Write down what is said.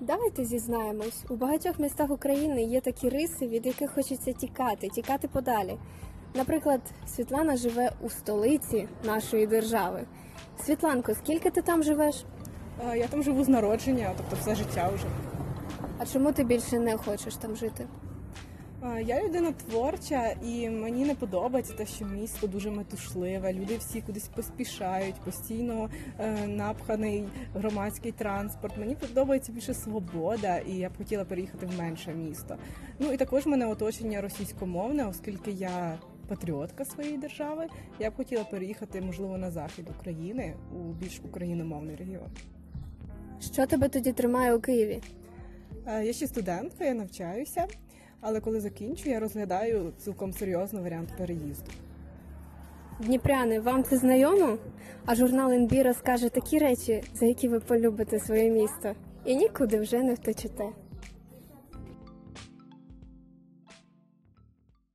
Давайте зізнаємось, у багатьох містах України є такі риси, від яких хочеться тікати, тікати подалі. Наприклад, Світлана живе у столиці нашої держави. Світланко, скільки ти там живеш? Е, Я там живу з народження, тобто все життя вже. А чому ти більше не хочеш там жити? Е, Я людина творча, і мені не подобається те, що місто дуже метушливе. Люди всі кудись поспішають, постійно е, напханий громадський транспорт. Мені подобається більше свобода, і я б хотіла переїхати в менше місто. Ну і також мене оточення російськомовне, оскільки я патріотка своєї держави. Я б хотіла переїхати, можливо, на захід України у більш україномовний регіон. Що тебе тоді тримає у Києві? Е, Я ще студентка, я навчаюся, але коли закінчу, я розглядаю цілком серйозно варіант переїзду. Дніпряни, вам це знайомо? А журнал НБІ розкаже такі речі, за які ви полюбите своє місто. І нікуди вже не втечете.